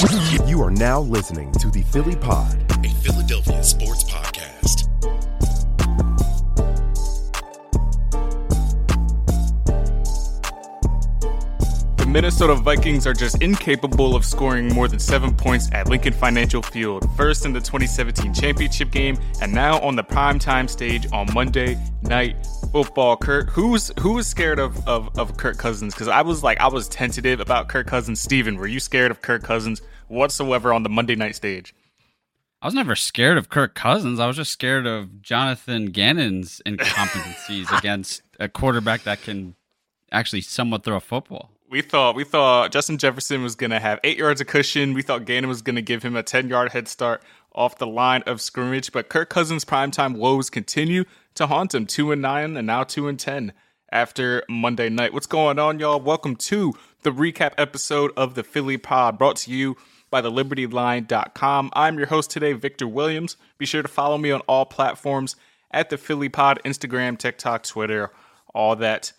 You are now listening to the Philly Pod. a Philadelphia sports podcast. Minnesota Vikings are just incapable of scoring more than seven points at Lincoln Financial Field, first in the 2017 championship game, and now on the primetime stage on Monday Night Football. Kurt, who's who was scared of of, of Kirk Cousins? Because I was like, I was tentative about Kirk Cousins. Steven, were you scared of Kirk Cousins whatsoever on the Monday night stage? I was never scared of Kirk Cousins. I was just scared of Jonathan Gannon's incompetencies against a quarterback that can actually somewhat throw a football. We thought we thought Justin Jefferson was gonna have eight yards of cushion. We thought Gannon was gonna give him a ten yard head start off the line of scrimmage. But Kirk Cousins' primetime woes continue to haunt him. Two and nine, and now two and ten after Monday night. What's going on, y'all? Welcome to the recap episode of the Philly Pod, brought to you by the libertyline.com. I'm your host today, Victor Williams. Be sure to follow me on all platforms at the Philly Pod, Instagram, TikTok, Twitter, all that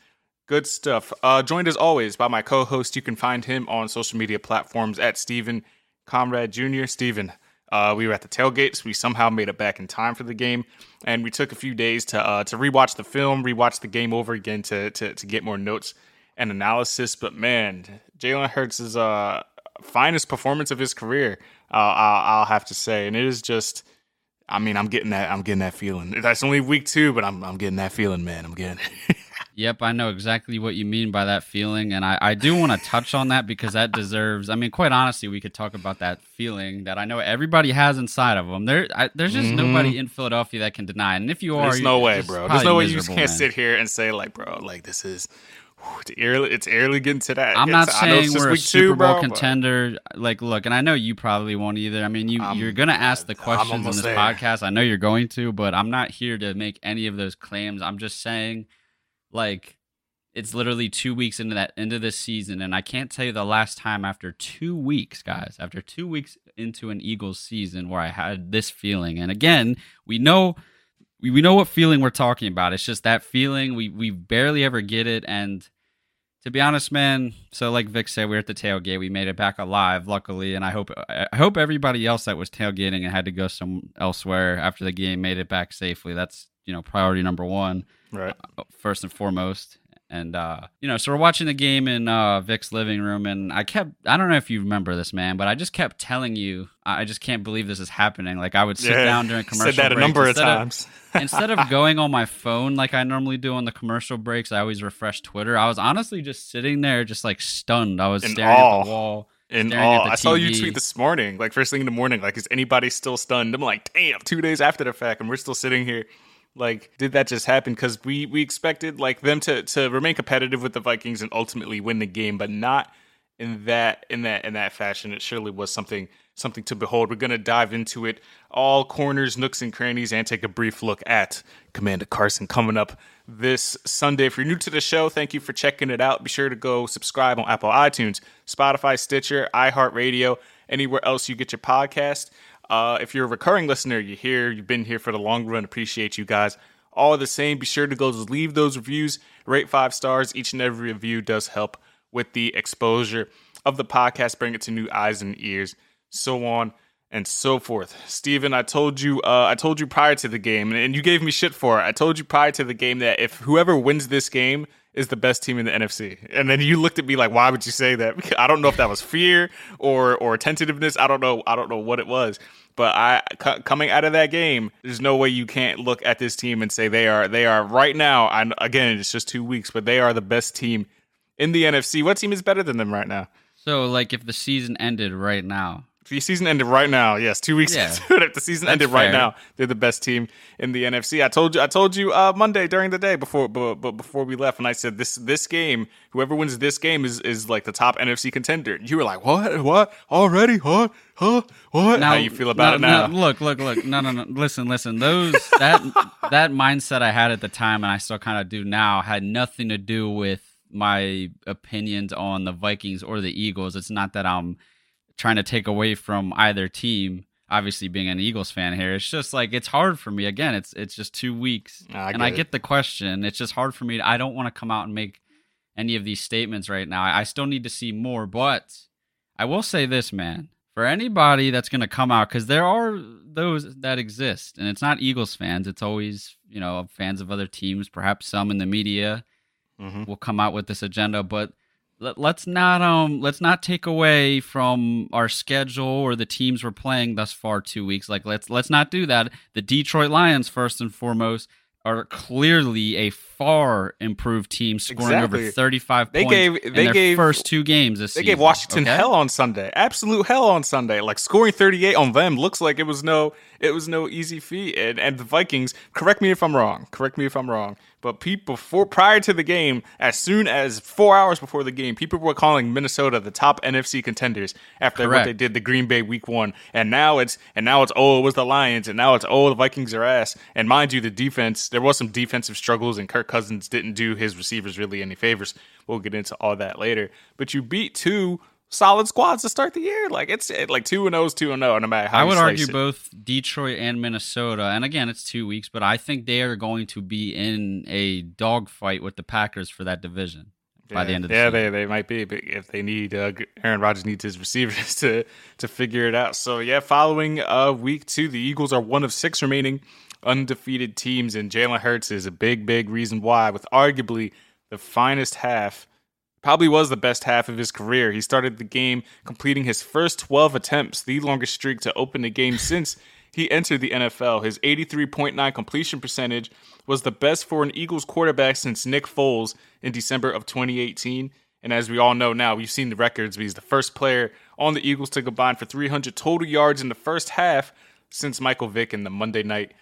good stuff. Uh, joined as always by my co-host. You can find him on social media platforms at Stephen Comrade Jr. Stephen, uh, we were at the tailgates. We somehow made it back in time for the game, and we took a few days to uh, to rewatch the film, rewatch the game over again to to, to get more notes and analysis. But man, Jalen Hurts is uh finest performance of his career. Uh, I'll, I'll have to say, and it is just. I mean, I'm getting that. I'm getting that feeling. That's only week two, but I'm I'm getting that feeling, man. I'm getting. Yep, I know exactly what you mean by that feeling. And I, I do want to touch on that because that deserves, I mean, quite honestly, we could talk about that feeling that I know everybody has inside of them. There, I, There's just Mhm. nobody in Philadelphia that can deny. it. And if you are, There's no way, bro. There's no way you can't man. sit here and say like, bro, like this is. It's eerily, it's eerily getting to that. I'm It's- not saying we're a Super two, Bowl bro, but- contender. Like, look, and I know you probably won't either. I mean, you I'm- you're gonna ask the questions on this there. podcast. I know you're going to, but I'm not here to make any of those claims. I'm just saying, like, it's literally two weeks into that into this season, and I can't tell you the last time after two weeks, guys, after two weeks into an Eagles season where I had this feeling. And again, we know we, we know what feeling we're talking about. It's just that feeling we we barely ever get it, and to be honest, man. So like Vic said, we are at the tailgate. We made it back alive, luckily, and I hope I hope everybody else that was tailgating and had to go some elsewhere after the game made it back safely. That's you know priority number one Right. first and foremost. And uh, you know, so we're watching the game in uh, Vic's living room, and I kept I don't know if you remember this, man, but I just kept telling you I just can't believe this is happening. Like I would sit Yeah. down during commercial Said that a breaks, number of instead times. instead of going on my phone like I normally do on the commercial breaks, I always refresh Twitter. I was honestly just sitting there, just like stunned. I was In staring awe. at the wall. In staring at all, the I saw you tweet this morning, like first thing in the morning, like is anybody still stunned? I'm like, damn, two days after the fact, and we're still sitting here. Like, did that just happen? Because we we expected like them to to remain competitive with the Vikings and ultimately win the game, but not in that in that in that fashion. It surely was something something to behold. We're gonna dive into it, all corners, nooks, and crannies, and take a brief look at Commander Carson coming up this Sunday. If you're new to the show, thank you for checking it out. Be sure to go subscribe on Apple iTunes, Spotify, Stitcher, iHeartRadio, anywhere else you get your podcast. Uh, if you're a recurring listener, you're here, you've been here for the long run. Appreciate you guys. All the same, be sure to go just leave those reviews, rate five stars. Each and every review does help with the exposure of the podcast, bring it to new eyes and ears, so on and so forth. Steven, I told you, uh, I told you prior to the game, and you gave me shit for it. I told you prior to the game that if whoever wins this game is the best team in the NFC, and then you looked at me like, why would you say that? I don't know if that was fear or or tentativeness. I don't know. I don't know what it was. But I c- coming out of that game, there's no way you can't look at this team and say they are they are right now. And again, it's just two weeks, but they are the best team in the NFC. What team is better than them right now? So, like, if the season ended right now, the season ended right now, yes, two weeks Yeah. into it. If the season That's ended right now, they're the best team in the NFC. I told you, I told you uh, Monday during the day before, but, but before we left, and I said this this game, whoever wins this game is is like the top NFC contender. You were like, what, what already, huh, huh, what? How you feel about it no, now? look, look, look. No, no, no. Listen, listen. Those that that mindset I had at the time, and I still kind of do now, had nothing to do with my opinions on the Vikings or the Eagles. It's not that I'm trying to take away from either team. Obviously, being an Eagles fan here, it's just like it's hard for me. Again, it's it's just two weeks, I and I it. get the question. It's just hard for me. I don't want to come out and make any of these statements right now. I still need to see more, but I will say this, man. For anybody that's going to come out, because there are those that exist, and it's not Eagles fans. It's always, you know, fans of other teams, perhaps some in the media Mhm. will come out with this agenda. But let, let's not um let's not take away from our schedule or the teams we're playing thus far two weeks. Like let's let's not do that. The Detroit Lions, first and foremost, are clearly a far improved team, scoring Exactly. over thirty five They points gave- in they their gave- first two games this They season. gave Washington okay? hell on Sunday. Absolute hell on Sunday. Like scoring 38 on them looks like it was no it was no easy feat. And and the Vikings, correct me if I'm wrong. Correct me if I'm wrong. But people before prior to the game, as soon as 4 hours before the game, people were calling Minnesota the top NFC contenders after what they did the Green Bay week 1. And now it's and now it's oh, it was the Lions and now it's oh, the Vikings are ass. And mind you, the defense, there was some defensive struggles and Kirk Cousins didn't do his receivers really any favors. We'll get into all that later. But you beat two solid squads to start the year. Like it's it, like two and O's, two and O, no matter how I would argue it. both Detroit and Minnesota. And again, it's two weeks, but I think they are going to be in a dogfight with the Packers for that division by the end of the yeah, season. they they might be, but if they need uh, Aaron Rodgers needs his receivers to to figure it out. So yeah, following uh week two, the Eagles are one of six remaining undefeated teams, and Jalen Hurts is a big, big reason why, with arguably the finest half. Probably was the best half of his career. He started the game completing his first 12 attempts, the longest streak to open the game since he entered the NFL. His 83.9 completion percentage was the best for an Eagles quarterback since Nick Foles in December of 2018. And as we all know now, we've seen the records, but he's the first player on the Eagles to combine for 300 total yards in the first half since Michael Vick in the Monday Night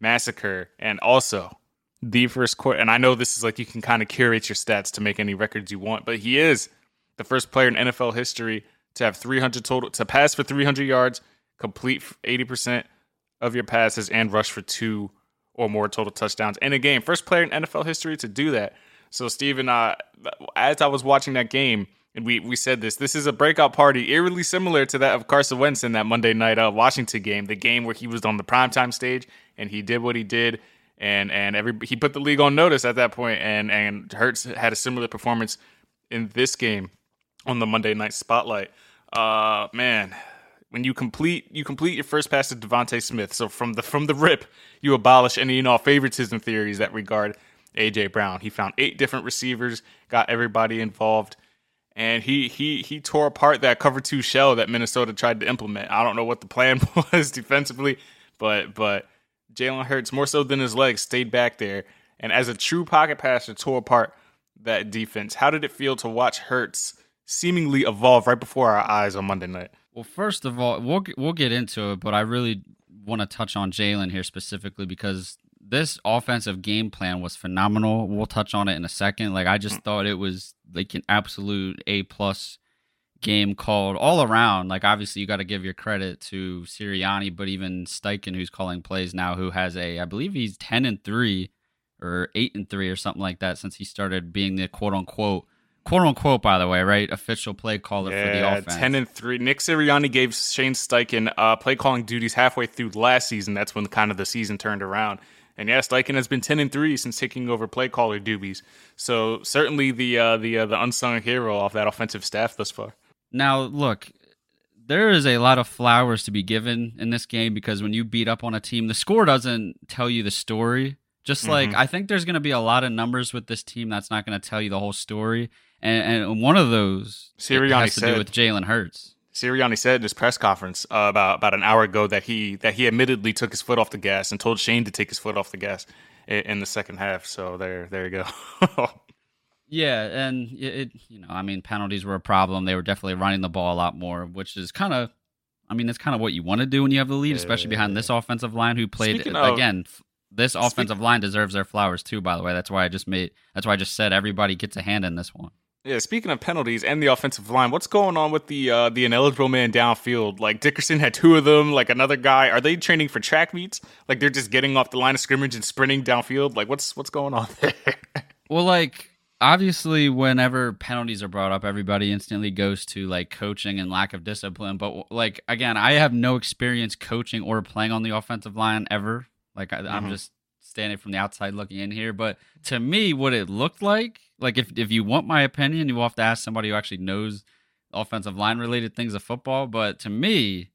Massacre. And also, the first quarter, and I know this is like you can kind of curate your stats to make any records you want, but he is the first player in NFL history to have 300 total, to pass for 300 yards, complete 80% of your passes, and rush for two or more total touchdowns in a game. First player in NFL history to do that. So, Steven, as I was watching that game, and we, we said this, this is a breakout party eerily similar to that of Carson Wentz in that Monday night uh, Washington game, the game where he was on the primetime stage and he did what he did. And and every he put the league on notice at that point, and and Hurts had a similar performance in this game on the Monday night spotlight. Uh, man, when you complete you complete your first pass to DeVonta Smith. So from the from the rip, you abolish any and all favoritism theories that regard AJ Brown. He found eight different receivers, got everybody involved, and he he he tore apart that cover two shell that Minnesota tried to implement. I don't know what the plan was defensively, but but Jalen Hurts more so than his legs stayed back there, and as a true pocket passer, tore apart that defense. How did it feel to watch Hurts seemingly evolve right before our eyes on Monday night? Well, first of all, we'll we'll get into it, but I really want to touch on Jalen here specifically because this offensive game plan was phenomenal. We'll touch on it in a second. Like I just mm. thought it was like an absolute A plus game called all around. Like obviously you got to give your credit to Sirianni, but even Steichen, who's calling plays now, who has a I believe he's ten and three or eight and three or something like that since he started being the quote unquote quote unquote, by the way, right? Official play caller for the Yeah, offense. ten and three. Nick Sirianni gave Shane Steichen uh, play calling duties halfway through last season. That's when kind of the season turned around. And yes, Steichen has been ten and three since taking over play caller duties. So certainly the uh, the uh, the unsung hero off that offensive staff thus far. Now, look, there is a lot of flowers to be given in this game because when you beat up on a team, the score doesn't tell you the story. Just like I think there's going to be a lot of numbers with this team that's not going to tell you the whole story, and, and one of those Sirianni has to said- do with Jalen Hurts. Sirianni said in his press conference uh, about about an hour ago that he that he admittedly took his foot off the gas and told Shane to take his foot off the gas in, in the second half. So there there you go. Yeah, and it, you know, I mean, penalties were a problem. They were definitely running the ball a lot more, which is kind of, I mean, it's kind of what you want to do when you have the lead, especially behind this offensive line who played Speaking again. This offensive line deserves their flowers too. By the way, that's why I just made. That's why I just said everybody gets a hand in this one. Yeah, speaking of penalties and the offensive line, what's going on with the uh, the ineligible man downfield? Like Dickerson had two of them. Like another guy, are they training for track meets? Like they're just getting off the line of scrimmage and sprinting downfield? Like what's what's going on there? Well, like obviously, whenever penalties are brought up, everybody instantly goes to like coaching and lack of discipline. But like again, I have no experience coaching or playing on the offensive line ever. Like I, I'm just standing from the outside looking in here. But to me, what it looked like, like if if you want my opinion, you will have to ask somebody who actually knows offensive line related things of football. But to me,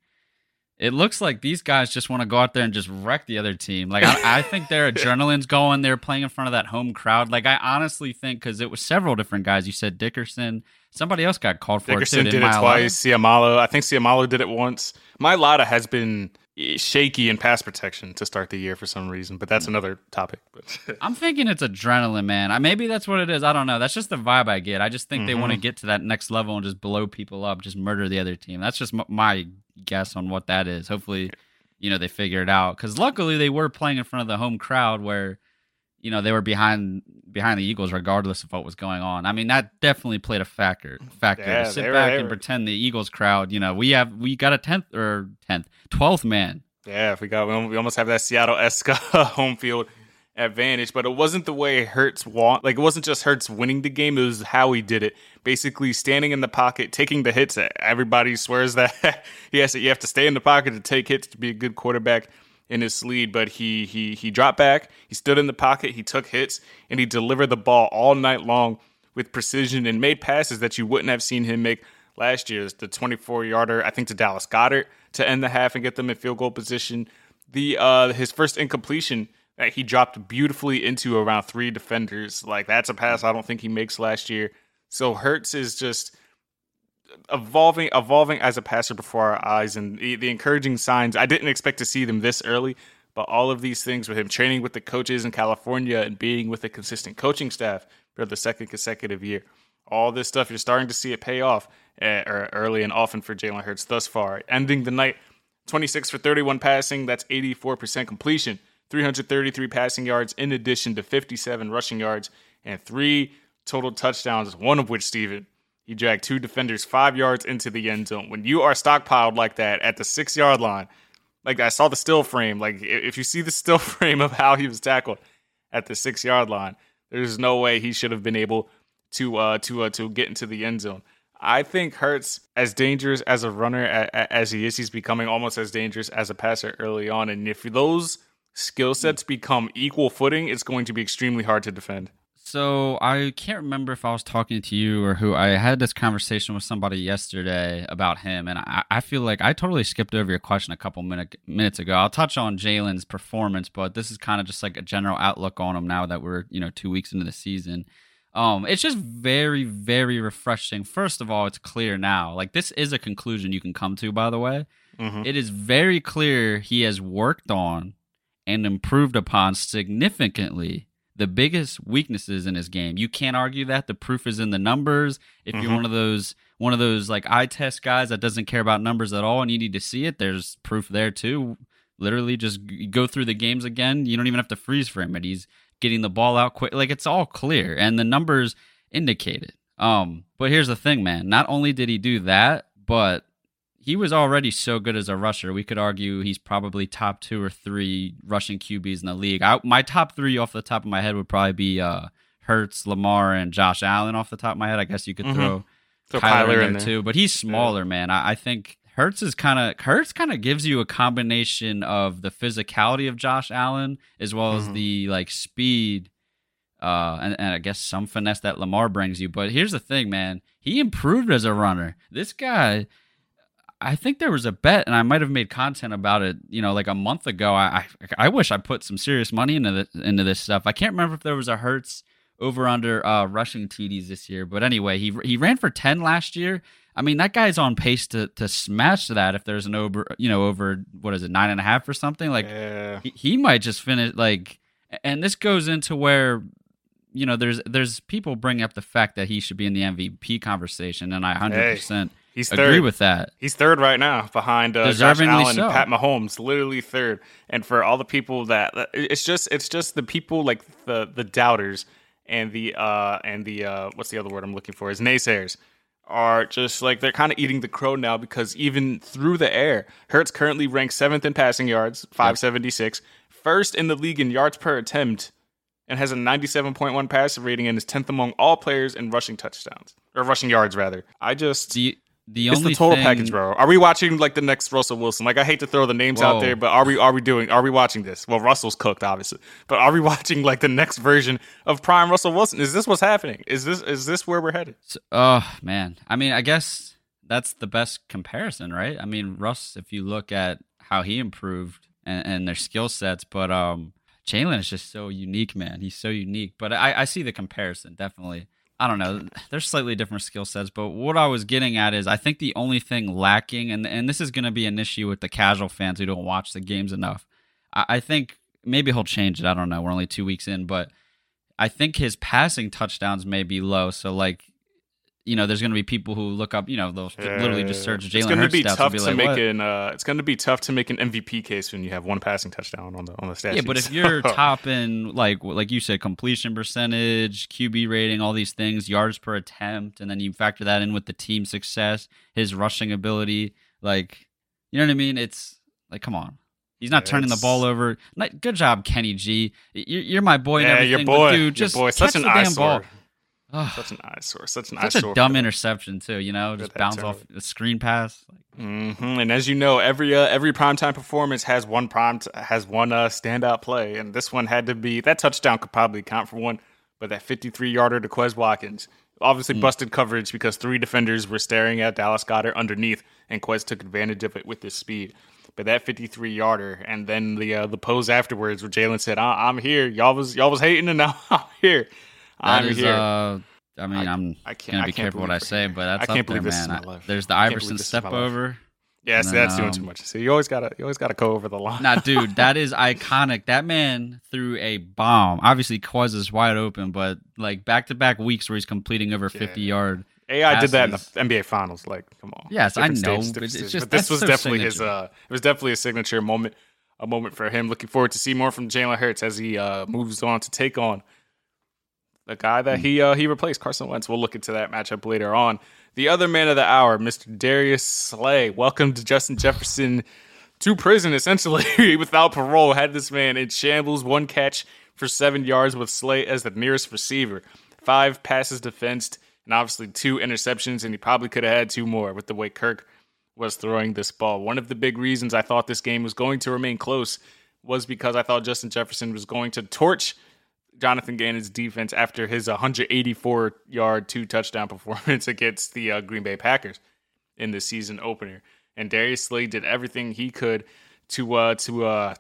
it looks like these guys just want to go out there and just wreck the other team. Like I, I think their adrenaline's going. They're playing in front of that home crowd. Like I honestly think because it was several different guys. You said Dickerson. Somebody else got called for Dickerson it too. did it Mailata? twice. Seumalo, I think Seumalo did it once. Mailata has been shaky in pass protection to start the year for some reason, but that's another topic. I'm thinking it's adrenaline, man. I, maybe that's what it is. I don't know. That's just the vibe I get. I just think they Mm-hmm. want to get to that next level and just blow people up, just murder the other team. That's just m- my guess on what that is. Hopefully, you know, they figure it out. Because luckily, they were playing in front of the home crowd where, you know, they were behind behind the Eagles regardless of what was going on. I mean, that definitely played a factor. Factor. Yeah, sit were- back and were- pretend the Eagles crowd. You know, we have we got a tenth or tenth, twelfth man. Yeah, if we got we almost have that Seattle esque home field advantage, but it wasn't the way Hurts want. Like it wasn't just Hurts winning the game; it was how he did it. Basically, standing in the pocket, taking the hits. Everybody swears that he has to. You have to stay in the pocket to take hits to be a good quarterback in his lead. But he he he dropped back. He stood in the pocket. He took hits and he delivered the ball all night long with precision and made passes that you wouldn't have seen him make last year's the 24 yarder I think to Dallas Goedert to end the half and get them in field goal position the uh his first incompletion that he dropped beautifully into around three defenders like that's a pass I don't think he makes last year so Hurts is just evolving evolving as a passer before our eyes and the, the encouraging signs. I didn't expect to see them this early but all of these things with him training with the coaches in California and being with a consistent coaching staff for the second consecutive year. All this stuff you're starting to see it pay off uh, early and often for Jalen Hurts thus far. Ending the night 26 for 31 passing that's 84% completion. 333 passing yards in addition to 57 rushing yards and three total touchdowns one of which Steven he dragged two defenders five yards into the end zone. When you are stockpiled like that at the six yard line, like I saw the still frame, like if you see the still frame of how he was tackled at the six yard line, there's no way he should have been able to uh to uh, to get into the end zone. I think Hurts, as dangerous as a runner as he is, he's becoming almost as dangerous as a passer early on. And if those skill sets become equal footing, it's going to be extremely hard to defend. So I can't remember if I was talking to you or who. I had this conversation with somebody yesterday about him, and I, I feel like I totally skipped over your question a couple minute, minutes ago. I'll touch on Jalen's performance, but this is kind of just like a general outlook on him now that we're you know two weeks into the season. Um, it's just very, very refreshing. First of all, it's clear now. Like this is a conclusion you can come to. By the way, It is very clear he has worked on and improved upon significantly the biggest weaknesses in his game. You can't argue that. The proof is in the numbers. If you're one of those one of those like eye test guys that doesn't care about numbers at all and you need to see it, there's proof there too. Literally just go through the games again. You don't even have to freeze frame it. He's getting the ball out quick. Like it's all clear and the numbers indicate it. Um, but here's the thing, man. Not only did he do that, but he was already so good as a rusher. We could argue he's probably top two or three rushing QBs in the league. I, my top three off the top of my head would probably be uh, Hurts, Lamar, and Josh Allen off the top of my head. I guess you could Mhm. throw, Throw Kyler, Kyler in in there too, but he's smaller, man. I, I think Hurts is kind of Hurts kind of gives you a combination of the physicality of Josh Allen as well as Mhm. the like speed, uh, and, and I guess some finesse that Lamar brings you. But here's the thing, man, he improved as a runner. This guy. I think there was a bet, and I might have made content about it. You know, like a month ago. I I, I wish I put some serious money into the, into this stuff. I can't remember if there was a Hurts over under uh, rushing TDs this year, but anyway, he he ran for ten last year. I mean, that guy's on pace to to smash that if there's an over, you know, over what is it, nine and a half or something. Like yeah. he, he might just finish like, and this goes into where. You know, there's there's people bring up the fact that he should be in the MVP conversation, and I hundred percent He's third. agree with that. He's third right now behind uh, Josh Allen so. and Pat Mahomes, literally third. And for all the people that it's just it's just the people like the the doubters and the uh and the uh what's the other word I'm looking for is naysayers are just like they're kind of eating the crow now because even through the air, Hurts currently ranks seventh in passing yards, 576, first in the league in yards per attempt, and has a 97.1 passer rating and is 10th among all players in rushing touchdowns or rushing yards rather. I just The the it's the total thing, package, bro. Are we watching like the next Russell Wilson? Like I hate to throw the names out there, but are we are we doing are we watching this? Well, Russell's cooked, obviously. But are we watching like the next version of prime Russell Wilson? Is this what's happening? Is this is this where we're headed? So- Oh man, I mean, I guess that's the best comparison, right? I mean, Russ, if you look at how he improved and, and their skill sets, but um, Jalen is just so unique, man. He's so unique. But I, I see the comparison definitely. I don't know. There's slightly different skill sets, but what I was getting at is I think the only thing lacking, and and this is going to be an issue with the casual fans who don't watch the games enough. I, I think maybe he'll change it. I don't know. We're only two weeks in, but I think his passing touchdowns may be low. So like, you know, there's going to be people who look up. You know, they'll literally just search Jalen It's going to be and tough to like, make "What?" an. Uh, it's going to be tough to make an MVP case when you have one passing touchdown on the on the stat Yeah, but if you're topping like like you said, completion percentage, QB rating, all these things, yards per attempt, and then you factor that in with the team success, his rushing ability, like you know what I mean? It's like, come on. He's not Yeah, turning the ball over. Good job, Kenny G. You're, you're my boy and yeah, everything, your boy, dude, your just boy, catch such an the damn eyesore, ball. Ugh, such an eyesore, such an such eyesore. a dumb interception too. You know, just bounce off the screen pass. hmm And as you know, every uh, every primetime performance has one prime t- has one uh, standout play, and this one had to be that touchdown could probably count for one, but that 53 yarder to Quez Watkins obviously busted coverage because three defenders were staring at Dallas Goedert underneath, and Quez took advantage of it with his speed. But that 53 yarder, and then the uh, the pose afterwards, where Jalen said, I- "I'm here. Y'all was y'all was hating, and now I'm here. I'm is, here." uh, I mean, I- am I can't- gonna I be can't careful what I say, but that's I can't up there, believe this is man. my I- life. There's the Iverson believe is step over. and then, that's doing too um, much. So you always gotta you always gotta go over the line. Nah, dude, that is iconic. That man threw a bomb. Obviously, Quez is wide open, but like back to back weeks where he's completing over 50 yard. AI did that in the. NBA Finals. Like, come on. Yes, I Different know, stages, but stages. just- but this was definitely his. Uh, it was definitely a signature moment, a moment for him. Looking forward to see more from Jalen Hurts as he uh, moves on to take on the guy that he uh, he replaced, Carson Wentz. We'll look into that matchup later on. The other man of the hour, Mr. Darius Slay. Welcome to Justin Jefferson to prison, essentially without parole. Had this man in shambles. One catch for seven yards with Slay as the nearest receiver. Five passes defensed, and obviously two interceptions. And he probably could have had two more with the way Kirk was throwing this ball. One of the big reasons I thought this game was going to remain close was because I thought Justin Jefferson was going to torch Jonathan Gannon's defense after his 184 yard, two touchdown performance against the uh, Green Bay Packers in the season opener. And Darius Slay did everything he could to uh, to uh,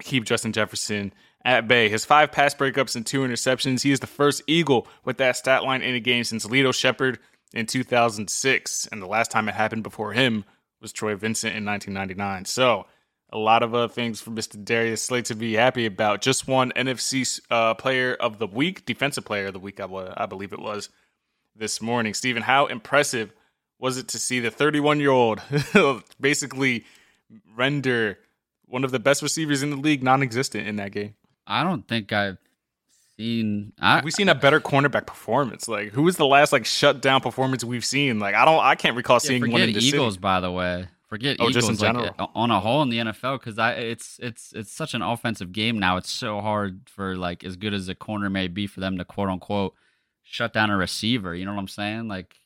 keep Justin Jefferson at bay. His five pass breakups and two interceptions. He is the first Eagle with that stat line in a game since Lito Sheppard in 2006, and the last time it happened before him was Troy Vincent in 1999. So a lot of other things for Mr. Darius Slay to be happy about. Just one NFC uh, Player of the Week, Defensive Player of the Week, I, wa- I believe it was this morning. Stephen, how impressive was it to see the 31 year old basically render one of the best receivers in the league non-existent in that game? I don't think I've seen. I, Have we seen a better cornerback performance? Like, who was the last like shut down performance we've seen? Like, I don't, I can't recall yeah, seeing one in the Eagles, city. by the way. Forget Oh, Eagles just in general. uh, on a whole in the NFL because I it's it's it's such an offensive game now. It's so hard for like as good as a corner may be for them to quote unquote shut down a receiver. You know what I'm saying? Like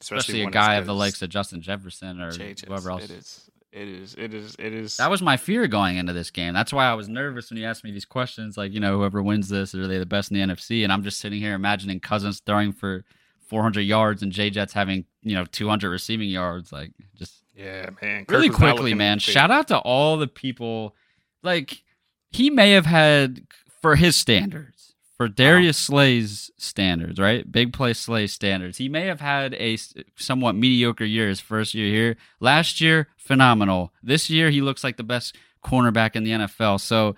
especially, a guy of the likes of Justin Jefferson or JJ's. whoever else. It is. It is. It is. It is. That was my fear going into this game. That's why I was nervous when you asked me these questions. Like, you know, whoever wins this, are they the best in the NFC? And I'm just sitting here imagining Cousins throwing for 400 yards and J Jets having, you know, 200 receiving yards. Like, just yeah, man. Kirk really quickly, man. Shout out to all the people. Like, he may have had, for his standards, for Darius Slay's standards, right? Big play Slay standards. He may have had a somewhat mediocre year his first year here. Last year, phenomenal. This year, he looks like the best cornerback in the NFL. So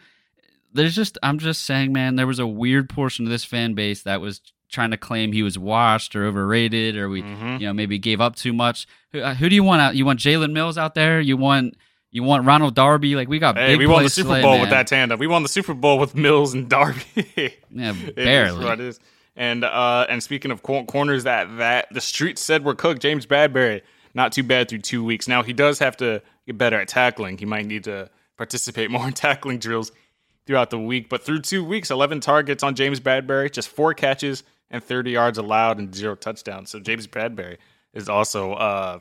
there's just, I'm just saying, man, there was a weird portion of this fan base that was trying to claim he was washed or overrated or we, Mhm. you know, maybe gave up too much. Who, uh, who do you want out? You want Jalen Mills out there? You want you want Ronald Darby? Like we got Hey, we won the Super Bowl with that tandem. We won the Super Bowl with Mills and Darby. Yeah, barely. what it is. And uh, and speaking of cor- corners that that the street said were cooked, James Bradberry not too bad through two weeks. Now he does have to get better at tackling. He might need to participate more in tackling drills throughout the week. But through two weeks, 11 targets on James Bradberry, just four catches and 30 yards allowed and zero touchdowns. So James Bradberry is also uh,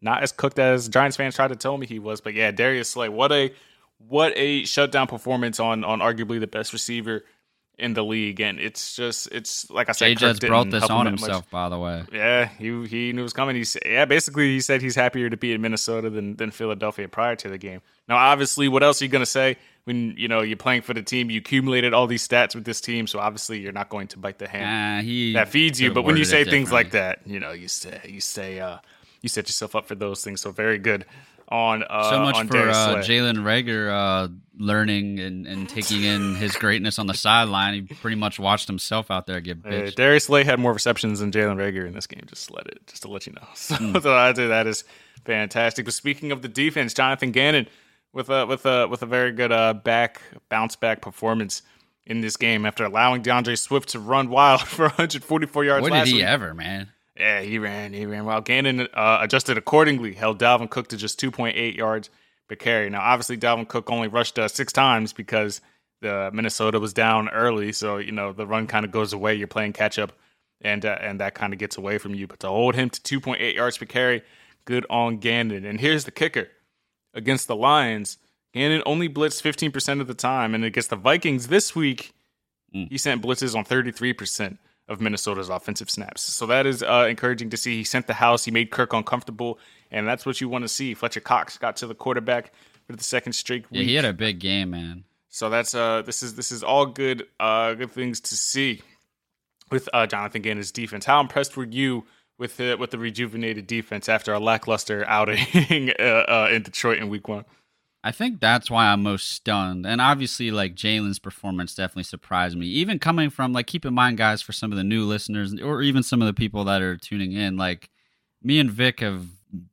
not as cooked as Giants fans tried to tell me he was. But yeah, Darius Slay, what a what a shutdown performance on on arguably the best receiver in the league. And it's just it's like I said, Jay Kirk Jets didn't brought this on that much. himself, by the way. Yeah, he he knew it was coming. He said, yeah, basically he said he's happier to be in Minnesota than than Philadelphia prior to the game. Now, obviously, what else are you gonna say when you know you're playing for the team? You accumulated all these stats with this team, so obviously you're not going to bite the hand he that feeds you. But when you say things like that, you know, you say you say uh you set yourself up for those things. So very good on uh so much on for uh, Jalen Reagor uh, learning and, and taking in his greatness on the sideline. He pretty much watched himself out there get bitched. Darius Slay had more receptions than Jalen Reagor in this game. Just let it, just to let you know. So, Hmm. so I'd say that is fantastic. But speaking of the defense, Jonathan Gannon with a with a with a very good uh, back bounce back performance in this game after allowing D'Andre Swift to run wild for 144 yards. What did he week. ever, man? Yeah, he ran. He ran well. Gannon uh, adjusted accordingly, held Dalvin Cook to just 2.8 yards per carry. Now, obviously, Dalvin Cook only rushed uh, six times because the Minnesota was down early. So you know the run kind of goes away. You're playing catch up, and uh, and that kind of gets away from you. But to hold him to 2.8 yards per carry, good on Gannon. And here's the kicker: against the Lions, Gannon only blitzed 15% of the time, and against the Vikings this week, he sent blitzes on 33% of Minnesota's offensive snaps. So that is uh, encouraging to see. He sent the house. He made Kirk uncomfortable, and that's what you want to see. Fletcher Cox got to the quarterback for the second Yeah, week. he had a big game, man. So that's uh this is this is all good uh good things to see with uh Jonathan Gannon's defense. How impressed were you with the with the rejuvenated defense after a lackluster outing uh, uh, in Detroit in Week One? I think that's why I'm most stunned. And obviously, like Jalen's performance definitely surprised me. Even coming from like, keep in mind, guys, for some of the new listeners or even some of the people that are tuning in, like me and Vic have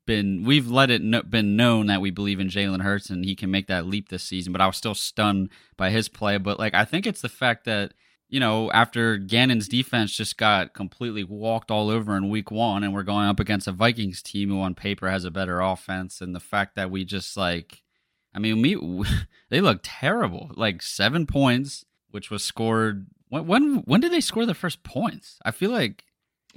been, we've let it kno- been known that we believe in Jalen Hurts and he can make that leap this season. But I was still stunned by his play. But like, I think it's the fact that you know, after Gannon's defense just got completely walked all over in week one, and we're going up against a Vikings team who on paper has a better offense, and the fact that we just like, I mean, we they look terrible. Like seven points, which was scored. When when when did they score the first points? I feel like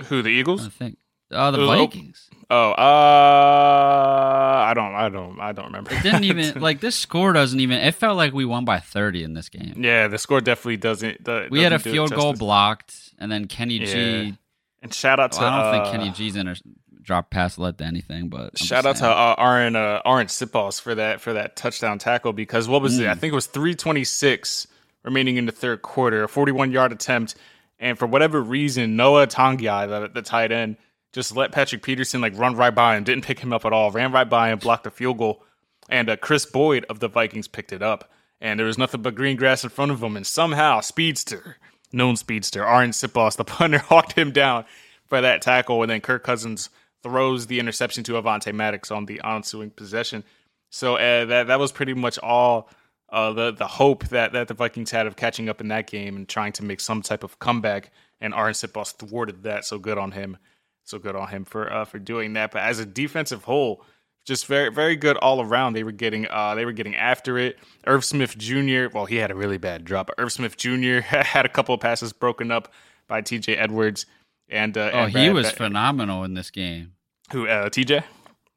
Who the Eagles? I think uh, the oh, Vikings. Oh, uh, I don't, I don't, I don't remember. It didn't even like this score doesn't even. It felt like we won by thirty in this game. yeah, the score definitely doesn't. The, We had a doesn't field goal blocked, and then Kenny Yeah. G. And shout out to Well, I don't uh, think Kenny G's inter- drop pass led to anything, but I'm Shout out to uh, Aaron uh, Arryn Siposs for that for that touchdown tackle because what was it? Mm. I think it was 326 remaining in the third quarter, a 41 yard attempt, and for whatever reason, Noah Togiai, the, the tight end, just let Patrick Peterson like run right by him, didn't pick him up at all, ran right by him, blocked a field goal, and uh, Kris Boyd of the Vikings picked it up, and there was nothing but green grass in front of him, and somehow speedster, known speedster, Arryn Siposs, the punter, hawked him down for that tackle, and then Kirk Cousins throws the interception to Avonte Maddox on the ensuing possession. So uh, that that was pretty much all uh, the the hope that, that the Vikings had of catching up in that game and trying to make some type of comeback. And Arryn Siposs thwarted that. So good on him. So good on him for uh, for doing that. But as a defensive whole, just very very good all around. They were getting uh they were getting after it. Irv Smith Jr. Well, he had a really bad drop. Irv Smith Jr. had a couple of passes broken up by T.J. Edwards, and uh, Oh, and he Brad- was Brad- phenomenal in this game. who uh, T.J.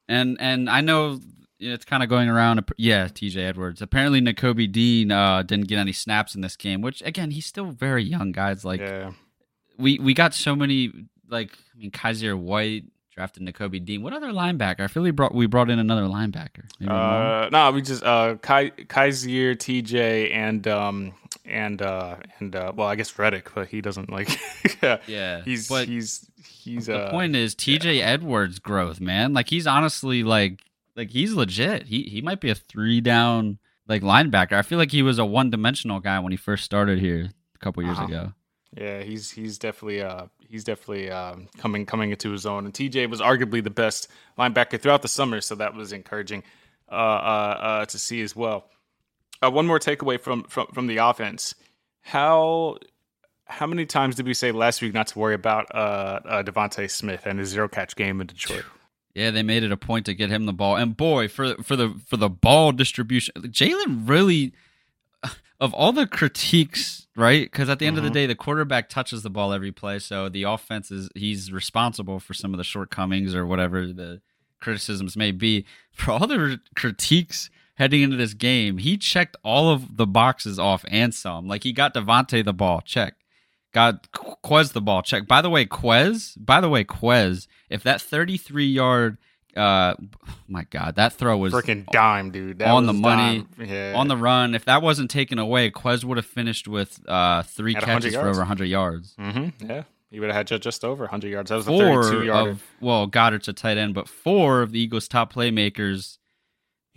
And and I know it's kind of going around. Yeah, T.J. Edwards. Apparently, Nakobe Dean uh, didn't get any snaps in this game. Which again, he's still very young, guys. Like yeah, we we got so many. Like I mean, Kyzir White drafted Nakobe Dean. What other linebacker? I feel we brought we brought in another linebacker. Maybe uh, no, we just uh Kai Kyzir, T.J. and um and uh and uh well, I guess Reddick, but he doesn't like. yeah, Yeah, he's but he's he's the uh, point is TJ Edwards' growth, man. Like he's honestly like like he's legit. He he might be a three down like linebacker. I feel like he was a one dimensional guy when he first started here a couple years Uh-huh. ago. Yeah, he's he's definitely uh he's definitely um, coming coming into his own. And TJ was arguably the best linebacker throughout the summer, so that was encouraging uh, uh, uh, to see as well. Uh, one more takeaway from, from from the offense: how how many times did we say last week not to worry about uh, DeVonta Smith and his zero catch game in Detroit? Yeah, they made it a point to get him the ball. And boy, for for the for the ball distribution, Jalen really of all the critiques, right? Because at the end of the mm-hmm. day, the quarterback touches the ball every play, so the offense is he's responsible for some of the shortcomings or whatever the criticisms may be. For all the critiques heading into this game, he checked all of the boxes off and some. Like he got DeVonta the ball, check. Got Qu- Quez the ball, check. By the way, Quez, by the way, Quez, if that 33 yard uh my god, that throw was Freaking dime, dude! That on the money. Yeah. on the run. If that wasn't taken away, Quez would have finished with uh three At 100 catches for over 100 yards. Mm-hmm. Yeah, he would have had just over 100 yards. That was a Four 32 yarder. of well, Goedert's a tight end, but four of the Eagles' top playmakers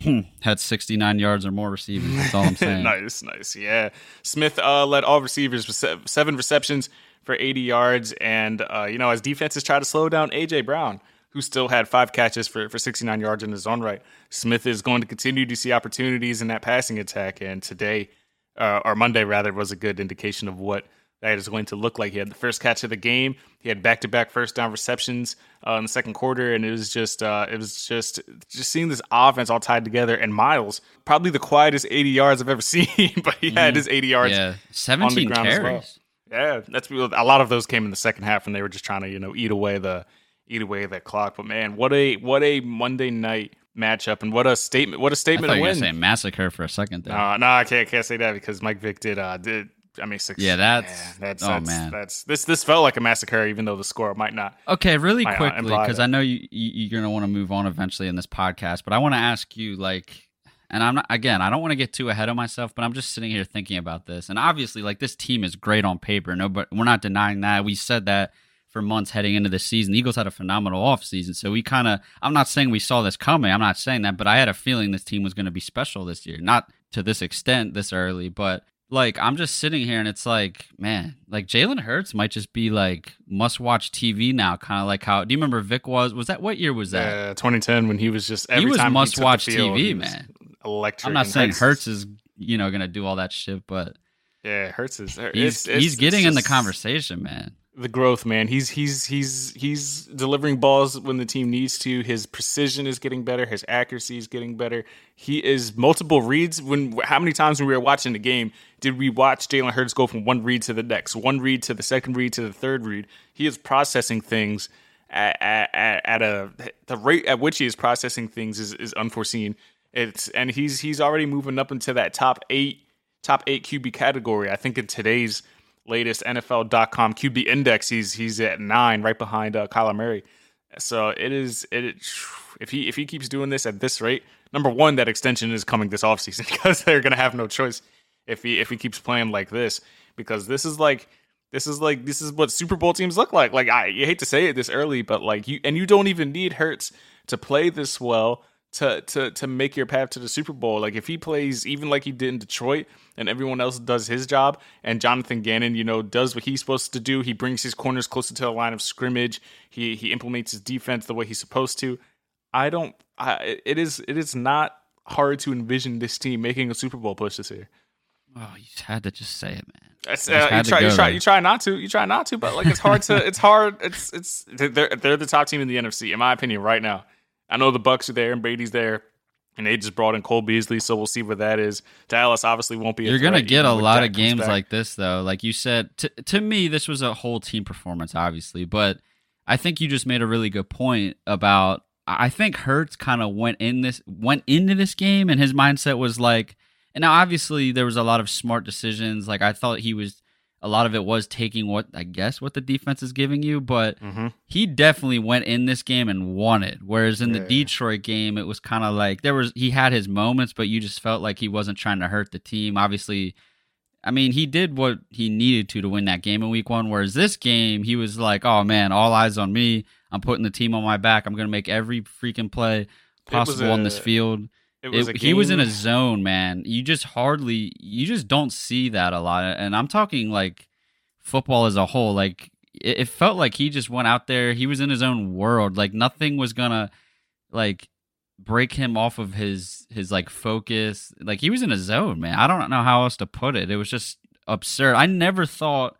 hmm, had 69 yards or more receivers. That's all I'm saying. nice, nice. Yeah. Smith uh, led all receivers with seven receptions for 80 yards. And, uh, you know, as defenses try to slow down A.J. Brown, who still had five catches for, for 69 yards in his own right, Smith is going to continue to see opportunities in that passing attack. And today, uh, or Monday rather, was a good indication of what that is going to look like. He had the first catch of the game. He had back-to-back first down receptions uh, in the second quarter, and it was just uh, it was just just seeing this offense all tied together. And Miles, probably the quietest 80 yards I've ever seen, but he had his 80 yards. yeah, on the 17 ground as carries. well. Yeah, that's a lot of those came in the second half, and they were just trying to you know eat away the eat away that clock. But man, what a what a Monday night matchup, and what a statement! What a statement thought to you were win. say massacre for a second there. No, no, I can't can't say that because Mike Vick did uh did I mean six. Yeah, that's- that's oh, that's, man. that's this this felt like a massacre, even though the score might not. Okay, really I, uh, quickly, because. I know you, you you're gonna want to move on eventually in this podcast, but I want to ask you, like, and I'm not again, I don't want to get too ahead of myself, but I'm just sitting here thinking about this, and obviously, like, this team is great on paper. No, but we're not denying that. We said that for months heading into the season. The Eagles had a phenomenal offseason, so we kind of. I'm not saying we saw this coming. I'm not saying that, but I had a feeling this team was going to be special this year, not to this extent this early, but like I'm just sitting here and it's like, man, like Jalen Hurts might just be like must watch TV now, kind of like how. Do you remember Vic was? Was that what year was that? Uh, 2010 when he was just every was time must watch field, TV, man. Electric. I'm not saying Hurts is you know gonna do all that shit, but Yeah, Hurts is. it's- he's it's- he's it's getting in the conversation, man. The growth, man. He's he's he's he's delivering balls when the team needs to. His precision is getting better. His accuracy is getting better. He is multiple reads. When how many times when we were watching the game did we watch Jalen Hurts go from one read to the next, one read to the second read to the third read? He is processing things at, at, at a the rate at which he is processing things is, is unforeseen. It's and he's he's already moving up into that top eight top eight QB category. I think in today's latest NFL.com QB index, he's he's at nine, right behind uh, Kyler Murray. So it is it if he if he keeps doing this at this rate, number one, that extension is coming this offseason because they're gonna have no choice if he if he keeps playing like this because this is like this is like this is what Super Bowl teams look like. Like I you hate to say it this early, but like you and you don't even need Hurts to play this well to to to make your path to the Super Bowl. Like if he plays even like he did in Detroit and everyone else does his job and Jonathan Gannon, you know, does what he's supposed to do. He brings his corners closer to the line of scrimmage. He he implements his defense the way he's supposed to. I don't I it is it is not hard to envision this team making a Super Bowl push this year. Oh, you had to just say it, man. That's, uh, you try, you try, you try not to, you try not to, but like it's hard to, it's hard. It's, it's they're they're the top team in the NFC, in my opinion, right now. I know the Bucs are there and Brady's there, and they just brought in Cole Beasley, so we'll see what that is. Dallas obviously won't be. You're gonna get a lot of games like this, though. Like you said, to to me, this was a whole team performance, obviously, but I think you just made a really good point about. I think Hurts kind of went in this went into this game, and his mindset was like, and now obviously there was a lot of smart decisions. Like I thought he was a lot of it was taking what I guess what the defense is giving you, but mm-hmm. he definitely went in this game and won it. Whereas in Yeah. the Detroit game, it was kind of like there was he had his moments, but you just felt like he wasn't trying to hurt the team. Obviously, I mean he did what he needed to to win that game in Week One. Whereas this game, he was like, "Oh man, all eyes on me. I'm putting the team on my back. I'm going to make every freaking play possible on this field." It was It- he was in a zone, man. You just hardly, you just don't see that a lot. And I'm talking like football as a whole. Like it, it felt like he just went out there. He was in his own world. Like nothing was gonna like break him off of his his like focus. Like he was in a zone, man. I don't know how else to put it. It was just absurd. I never thought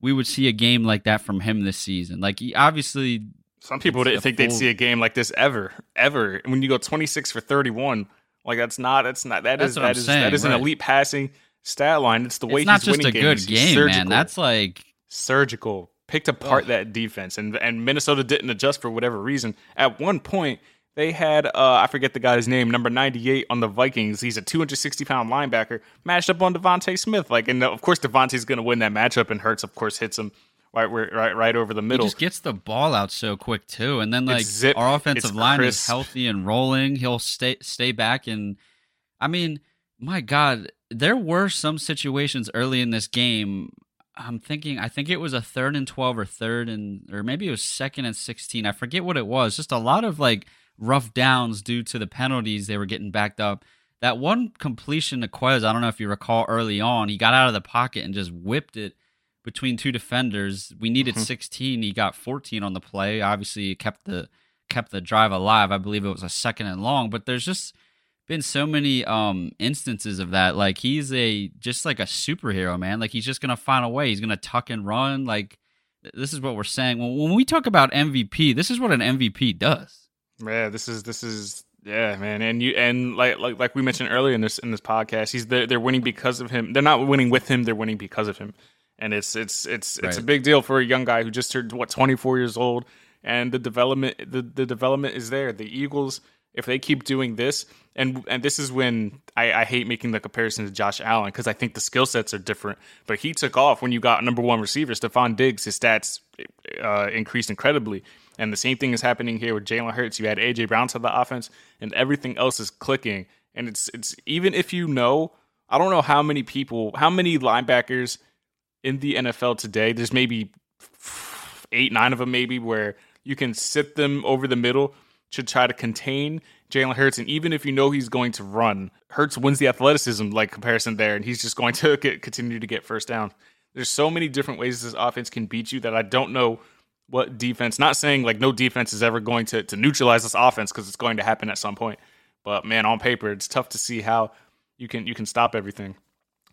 we would see a game like that from him this season. Like he obviously Some people It's didn't think they'd see a game like this ever, ever. When you go 26 for 31, like that's not, that's not, that that's is, that is, saying, that is an elite passing stat line. It's the way it's not he's just winning a good games. He's game, surgical, man. That's like surgical. Picked apart that defense, and and Minnesota didn't adjust for whatever reason. At one point, they had uh, I forget the guy's name, number 98 on the Vikings. He's a 260 pound linebacker matched up on DeVonta Smith. Like, and of course DeVonta's going to win that matchup, and Hurts of course hits him right right right over the He middle. just gets the ball out so quick too, and then like zip, our offensive line is healthy and rolling. He'll stay stay back, and I mean, my God, there were some situations early in this game. I'm thinking, I think it was a third and twelve or third and or maybe it was second and sixteen. I forget what it was. Just a lot of like rough downs due to the penalties. They were getting backed up. That one completion to Quez, I don't know if you recall early on, he got out of the pocket and just whipped it between two defenders. We needed 16. He got 14 on the play. Obviously, it kept the kept the drive alive. I believe it was a second and long. But there's just been so many um instances of that. Like he's a just like a superhero, man. Like he's just gonna find a way. He's gonna tuck and run. Like this is what we're saying. When, when we talk about MVP, this is what an MVP does. Yeah, this is this is yeah, man. And you and like like like we mentioned earlier in this in this podcast, he's they're, they're winning because of him. They're not winning with him. They're winning because of him. And it's it's it's it's a big deal for a young guy who just turned what 24 years old. And the development the, the development is there. The Eagles, if they keep doing this, and and this is when I, I hate making the comparison to Josh Allen because I think the skill sets are different. But he took off when you got number one receiver Stefon Diggs. His stats uh, increased incredibly. And the same thing is happening here with Jalen Hurts. You had AJ Brown to the offense, and everything else is clicking. And it's it's even if you know, I don't know how many people, how many linebackers in the NFL today. There's maybe eight, nine of them, maybe where you can sit them over the middle to try to contain Jalen Hurts. And even if you know he's going to run, Hurts wins the athleticism like comparison there, and he's just going to get, continue to get first down. There's so many different ways this offense can beat you that I don't know what defense. Not saying like no defense is ever going to to neutralize this offense because it's going to happen at some point. But man, on paper, it's tough to see how you can you can stop everything,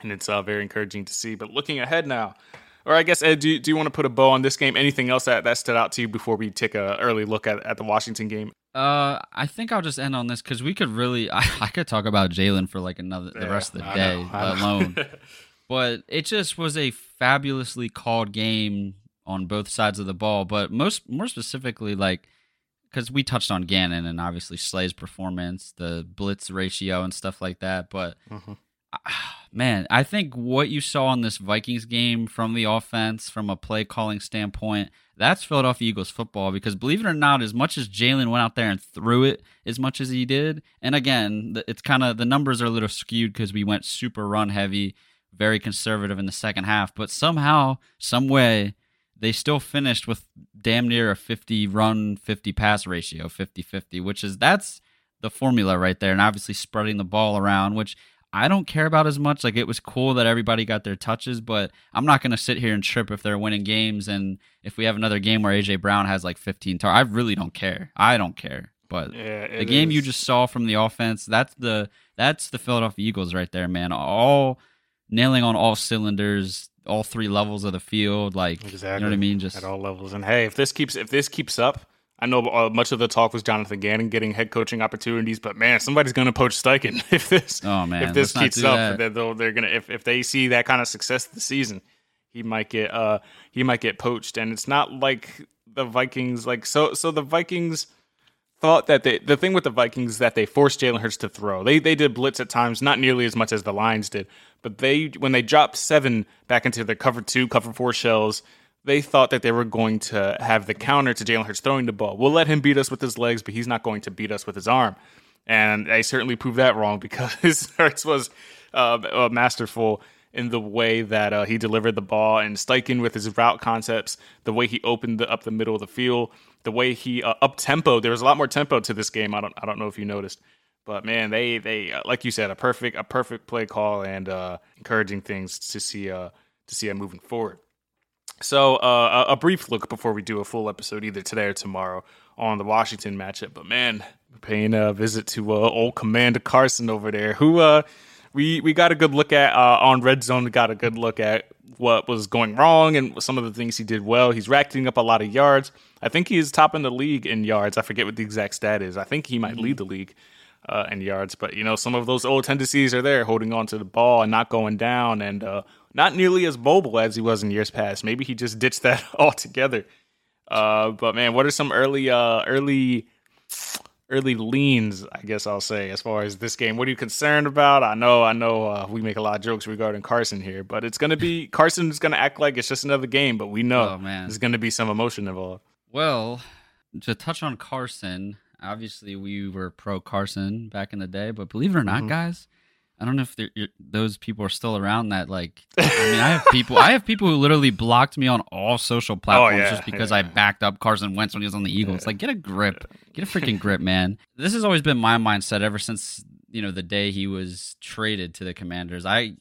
and it's uh, very encouraging to see. But looking ahead now, or I guess Ed, do you, do you want to put a bow on this game? Anything else that, that stood out to you before we take a early look at, at the Washington game? Uh, I think I'll just end on this because we could really, I, I could talk about Jalen for like another the rest of the I day know, alone. but it just was a fabulously called game on both sides of the ball. But most, more specifically, like because we touched on Gannon and obviously Slay's performance, the blitz ratio and stuff like that. But man, I think what you saw in this Vikings game from the offense, from a play calling standpoint, that's Philadelphia Eagles football. Because believe it or not, as much as Jalen went out there and threw it as much as he did, and again, it's kind of the numbers are a little skewed because we went super run heavy, very conservative in the second half. But somehow, some way, they still finished with damn near a 50 run 50 pass ratio 50-50 which is that's the formula right there and obviously spreading the ball around which i don't care about as much. Like it was cool that everybody got their touches but i'm not going to sit here and trip if they're winning games and if we have another game where aj brown has like 15 tar i really don't care. I don't care. But Yeah, the game you just saw from the offense that's the that's the philadelphia eagles right there man. All nailing on all cylinders all three levels of the field like exactly. you know what i mean? Just at all levels. And hey, if this keeps if this keeps up, I know uh, much of the talk was Jonathan Gannon getting head coaching opportunities, but man, somebody's going to poach Steichen if this Oh, man, if this let's keeps up. that. They're, they're, gonna if, if they see that kind of success this season, he might get uh he might get poached. And it's not like the Vikings like so so the Vikings thought that they the thing with the Vikings is that they forced Jalen Hurts to throw. They they did blitz at times, not nearly as much as the Lions did, but they when they dropped seven back into their cover two, cover four shells, they thought that they were going to have the counter to Jalen Hurts throwing the ball. We'll let him beat us with his legs, but he's not going to beat us with his arm. And they certainly proved that wrong because Hurts was uh, masterful in the way that uh, he delivered the ball and Steichen with his route concepts, the way he opened the, up the middle of the field, the way he uh, up tempo. There was a lot more tempo to this game. I don't I don't know if you noticed, but man, they they uh, like you said a perfect a perfect play call and uh, encouraging things to see uh, to see it moving forward. So uh, a, brief look before we do a full episode either today or tomorrow on the Washington matchup. But man, paying a visit to uh, old Commander Carson over there, who uh, we we got a good look at uh, on Red Zone. Got a good look at what was going wrong and some of the things he did well. He's racking up a lot of yards. I think he is top in the league in yards. I forget what the exact stat is. I think he might lead the league uh, in yards. But you know, some of those old tendencies are there, holding on to the ball and not going down, and uh, not nearly as mobile as he was in years past. Maybe he just ditched that altogether. Uh, but man, what are some early, uh, early, early leans? I guess I'll say as far as this game. What are you concerned about? I know, I know, uh, we make a lot of jokes regarding Carson here, but it's gonna be Carson's gonna act like it's just another game. But we know Oh, man. there's gonna be some emotion involved. Well, to touch on Carson, obviously we were pro Carson back in the day, but believe it or not, guys, I don't know if those people are still around. That like, I mean, I have people, I have people who literally blocked me on all social oh, platforms yeah, just because yeah. I backed up Carson Wentz when he was on the Eagles. Like, get a grip, get a freaking grip, man. This has always been my mindset ever since you know the day he was traded to the Commanders. I,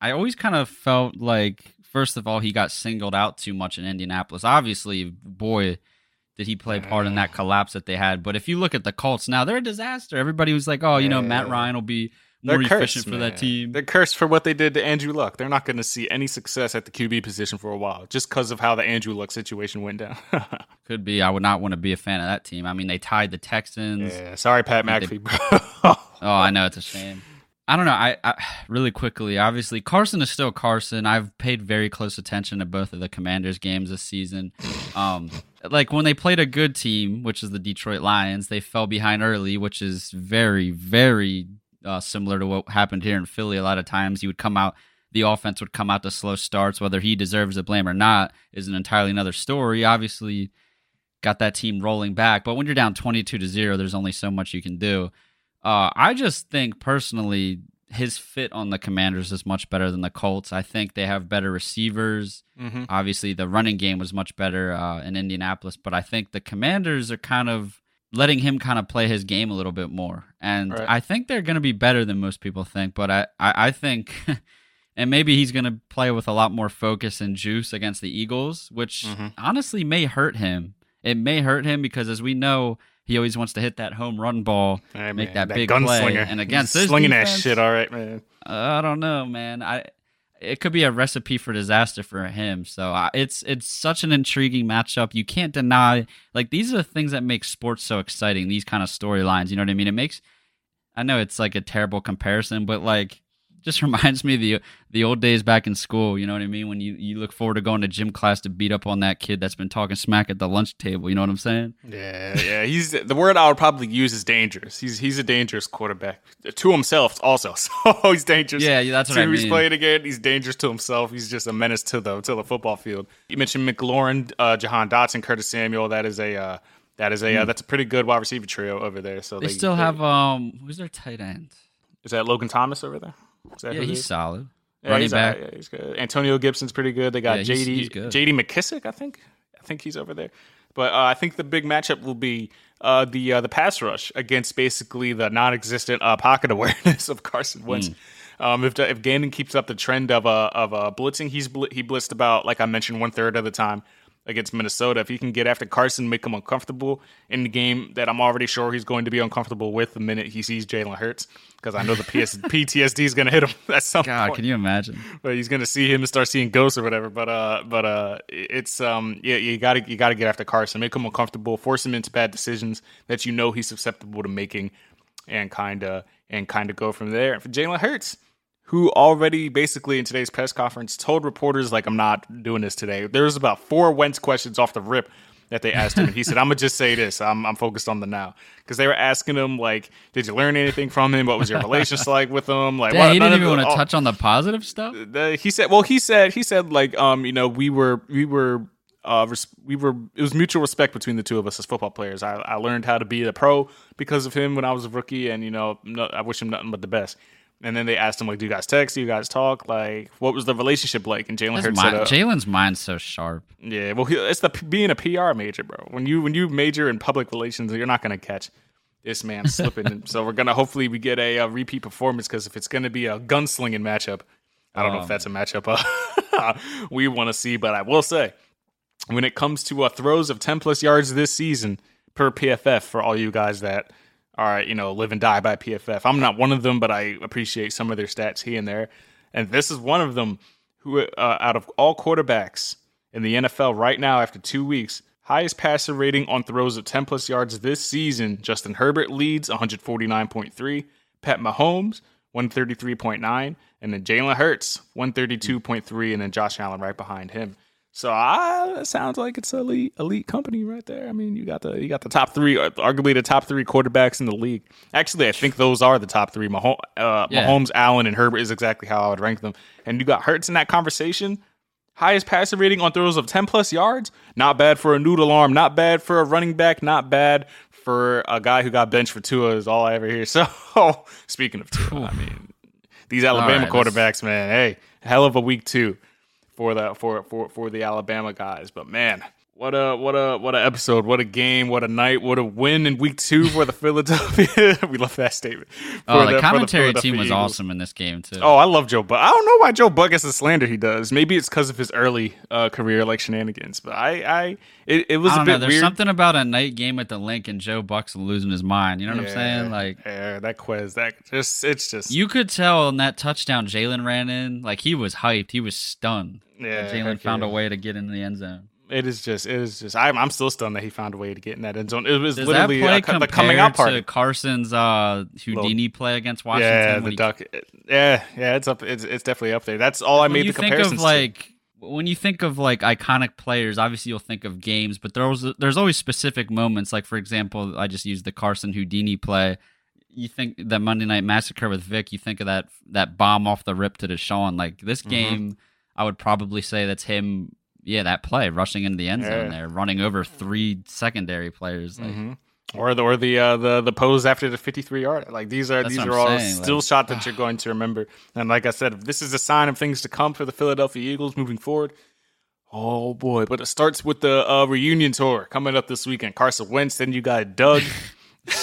I always kind of felt like, first of all, he got singled out too much in Indianapolis. Obviously, boy, did he play part in that collapse that they had. But if you look at the Colts now, they're a disaster. Everybody was like, oh, you know, Matt Ryan will be more They're efficient cursed, for that team. They're cursed for what they did to Andrew Luck. They're not going to see any success at the QB position for a while just because of how the Andrew Luck situation went down. Could be. I would not want to be a fan of that team. I mean, they tied the Texans. yeah, sorry, Pat McAfee, bro. Oh, I know it's a shame. I don't know. I, I really quickly. Obviously, Carson is still Carson. I've paid very close attention to both of the Commanders games this season. Um, like when they played a good team, which is the Detroit Lions, they fell behind early, which is very, very uh, similar to what happened here in Philly. A lot of times, you would come out, the offense would come out to slow starts. Whether he deserves the blame or not is an entirely another story. Obviously, got that team rolling back, but when you're down twenty-two to zero, there's only so much you can do. Uh, I just think personally his fit on the Commanders is much better than the Colts. I think they have better receivers. Mhm. Obviously, the running game was much better uh, in Indianapolis, but I think the Commanders are kind of letting him kind of play his game a little bit more, and Right. I think they're going to be better than most people think. But I, I, I think. And maybe he's going to play with a lot more focus and juice against the Eagles, which Mhm. honestly may hurt him. It may hurt him because, as we know, he always wants to hit that home run ball, Hey, make man, that, big gunslinger. play. And against He's this slinging defense, that shit, all right, man. I don't know, man. I it could be a recipe for disaster for him. So it's it's such an intriguing matchup. You can't deny like these are the things that make sports so exciting. These kind of storylines. You know what I mean? It makes. I know it's like a terrible comparison, but like just reminds me of the the old days back in school. You know what I mean? When you you look forward to going to gym class to beat up on that kid that's been talking smack at the lunch table. You know what I'm saying? Yeah, yeah. He's the word I would probably use is dangerous. He's he's a dangerous quarterback to himself also. So he's dangerous. Yeah, yeah, that's what to I who He's mean. playing again. He's dangerous to himself. He's just a menace to the to the football field. You mentioned McLaurin, uh, Jahan Dotson, Curtis Samuel. That is a uh, that is a uh, that's a pretty good wide receiver trio over there. So Hmm. They, still have um who's their tight end? is that Logan Thomas over there? Is that Yeah, he's is? solid. Yeah, Running he's back. alright, yeah, he's good. Antonio Gibson's pretty good. They got Yeah, JD he's good. JD McKissic, I think. I think he's over there. But uh, I think the big matchup will be uh, the uh, the pass rush against basically the non-existent uh, pocket awareness of Carson Wentz. Hmm. Um, if if Gannon keeps up the trend of uh, of uh, blitzing, he's bl- he blitzed about like I mentioned one third of the time. Against Minnesota. If he can get after Carson, make him uncomfortable in the game that I'm already sure he's going to be uncomfortable with the minute he sees Jalen Hurts, because I know the PS- PTSD is going to hit him at some God, point. can you imagine? But he's going to see him and start seeing ghosts or whatever. But uh, but uh, it's um, yeah, you got to you got to get after Carson, make him uncomfortable, force him into bad decisions that you know he's susceptible to making, and kind of and kind of go from there. For Jalen Hurts who already basically in today's press conference told reporters like I'm not doing this today. There was about four Wentz questions off the rip that they asked him, and he said, "I'm gonna just say this. I'm I'm focused on the now." Because they were asking him like, "Did you learn anything from him? What was your relationship like with him?" Like, Dang, what- he didn't even want to touch on the positive stuff. the, he said well he said he said like um you know we were we were uh we were it was mutual respect between the two of us as football players i, I learned how to be a pro because of him when i was a rookie and you know no, i wish him nothing but the best and then they asked him like do you guys text? Do you guys talk? Like what was the relationship like? And jalen hurts mind- said uh, Jalen's mind's so sharp. yeah well it's the being a pr major bro. When you when you major in public relations you're not going to catch this man slipping. So we're gonna hopefully we get a, uh repeat performance because if it's gonna be a gunslinging matchup I don't know Oh, if that's a matchup uh, we want to see, but I will say, when it comes to uh, throws of 10 plus yards this season per PFF, for all you guys that are, you know, live and die by PFF, I'm not one of them, but I appreciate some of their stats here and there. And this is one of them who, uh, out of all quarterbacks in the NFL right now after two weeks, highest passer rating on throws of 10 plus yards this season. Justin Herbert leads 149.3, Pat Mahomes 133.9, and then Jalen Hurts 132.3, and then Josh Allen right behind him. So ah, that sounds like it's elite elite company right there. I mean, you got the you got the top three, arguably the top three quarterbacks in the league. Actually, I think those are the top three. Mahomes, uh, Yeah. Mahomes, Allen, and Herbert is exactly how I would rank them. And you got Hurts in that conversation. Highest passer rating on throws of 10 plus yards. Not bad for a noodle arm. Not bad for a running back. Not bad for a guy who got benched for Tua, is all I ever hear. So, speaking of Tua, I mean, these Alabama right, quarterbacks, man, hey, hell of a week two for the for for for the Alabama guys. But man, what a what a what a episode, what a game, what a night, what a win in week two for the Philadelphia. we love that statement. Oh, For the commentary Philadelphia team was Eagles. awesome in this game too. Oh, I love Joe Buck. I don't know why Joe Buck gets the slander he does. Maybe it's because of his early uh, career like shenanigans. But I, I, it, it was I a bit know. There's weird. something about a night game at the Linc and Joe Buck's losing his mind. You know what I'm saying? Like yeah, that quiz, that just, it's just you could tell in that touchdown Jalen ran in, like he was hyped. He was stunned. Yeah, Jalen found yeah. a way to get in the end zone. It is just, it is just. I'm, I'm still stunned that he found a way to get in that end zone. It was Does that literally play uh, co- the coming out to. Carson's uh, Houdini play against Washington? Yeah, the he- duck. Yeah, yeah, it's up. It's, it's definitely up there. That's all I made you the of like when you think of like iconic players, obviously you'll think of games, but there's there's always specific moments. Like for example, I just used the Carson Houdini play. You think that Monday Night Massacre with Vick? You think of that that bomb off the rip to DeSean. Like Mm-hmm. this game, I would probably say that's him. Yeah, that play rushing into the end zone Yeah. there, running over three secondary players. Like, Mhm. or the or the uh, the the pose after the 53 yard. Like these are these are all saying, still like- shots that you're going to remember. And like I said, if this is a sign of things to come for the Philadelphia Eagles moving forward. Oh boy! But it starts with the uh, reunion tour coming up this weekend. Carson Wentz. Then you got Doug.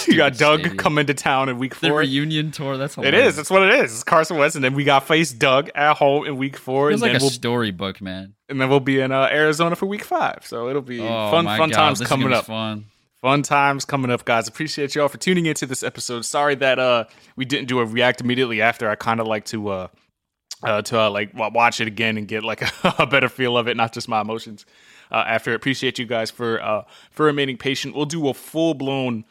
you got Doug stadium. coming to town in week four. the reunion tour. That's It hilarious. is. That's what it is. It's Carson Wentz, and then we got face Doug at home in week four, It's like a we'll storybook, man. and then we'll be in uh, Arizona for week five. So it'll be Oh fun, fun God, times this coming up. Fun. Fun times coming up, guys. Appreciate y'all for tuning into this episode. Sorry that uh we didn't do a react immediately after. I kind of like to uh, uh to uh, like wa- watch it again and get like a, better feel of it, not just my emotions. Uh, after appreciate you guys for uh for remaining patient. We'll do a full blown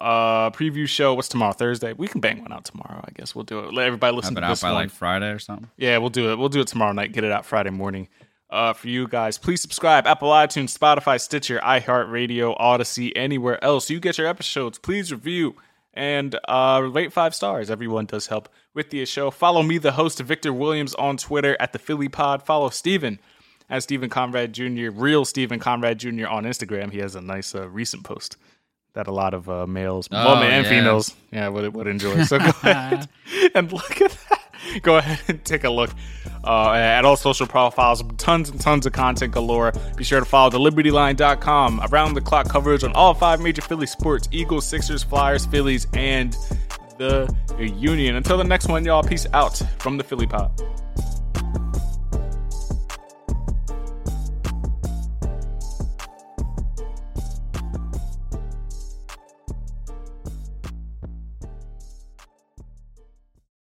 uh preview show. What's tomorrow? Thursday. We can bang one out tomorrow. I guess we'll do it. Let everybody listen Have to it out this by one. like Friday or something. Yeah, we'll do it. We'll do it tomorrow night. Get it out Friday morning. Uh, for you guys, please subscribe. Apple iTunes, Spotify, Stitcher, iHeartRadio, Odyssey, anywhere else you get your episodes. Please review and uh, rate five stars. Everyone does help with the show. Follow me, the host, Victor Williams, on Twitter at the Philly Pod. Follow Steven as Stephen Conrad Jr., real Stephen Conrad Jr. on Instagram. He has a nice uh, recent post that a lot of uh, males, Oh, women, and yeah. females, yeah, would would enjoy. So go ahead and look at that. Go ahead and take a look uh, at all social profiles. Tons and tons of content galore. Be sure to follow the libertyline.com. Around the clock coverage on all five major Philly sports Eagles, Sixers, Flyers, Phillies, and the Union. Until the next one, y'all, peace out from the Philly Pod.